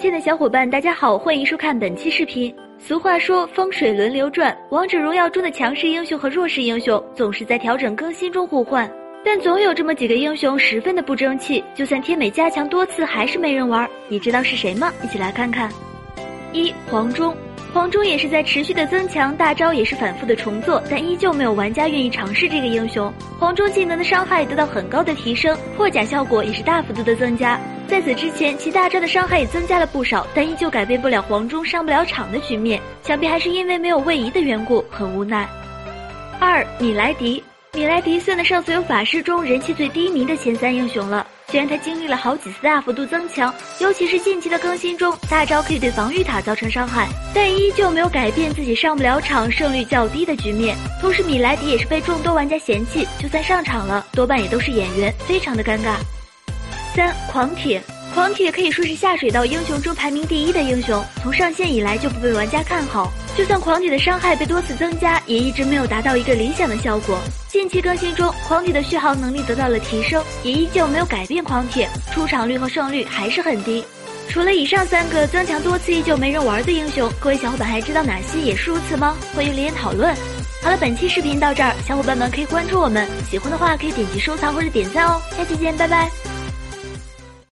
亲爱的小伙伴，大家好，欢迎收看本期视频。俗话说风水轮流转，王者荣耀中的强势英雄和弱势英雄总是在调整更新中互换，但总有这么几个英雄十分的不争气，就算天美加强多次还是没人玩。你知道是谁吗？一起来看看。一黄忠。黄忠也是在持续的增强，大招也是反复的重做，但依旧没有玩家愿意尝试这个英雄。黄忠技能的伤害得到很高的提升，破甲效果也是大幅度的增加。在此之前，其大招的伤害也增加了不少，但依旧改变不了黄忠上不了场的局面。想必还是因为没有位移的缘故，很无奈。二米莱迪，米莱迪算得上所有法师中人气最低迷的前三英雄了。虽然他经历了好几次大幅度增强，尤其是近期的更新中，大招可以对防御塔造成伤害，但依旧没有改变自己上不了场、胜率较低的局面。同时，米莱迪也是被众多玩家嫌弃，就算上场了，多半也都是演员，非常的尴尬。三狂铁。狂铁可以说是下水道英雄中排名第一的英雄，从上线以来就不被玩家看好。就算狂铁的伤害被多次增加，也一直没有达到一个理想的效果。近期更新中，狂铁的续航能力得到了提升，也依旧没有改变狂铁出场率和胜率还是很低。除了以上三个增强多次依旧没人玩的英雄，各位小伙伴还知道哪些也是如此吗？欢迎留言讨论。好了，本期视频到这儿，小伙伴们可以关注我们，喜欢的话可以点击收藏或者点赞哦。下期见，拜拜。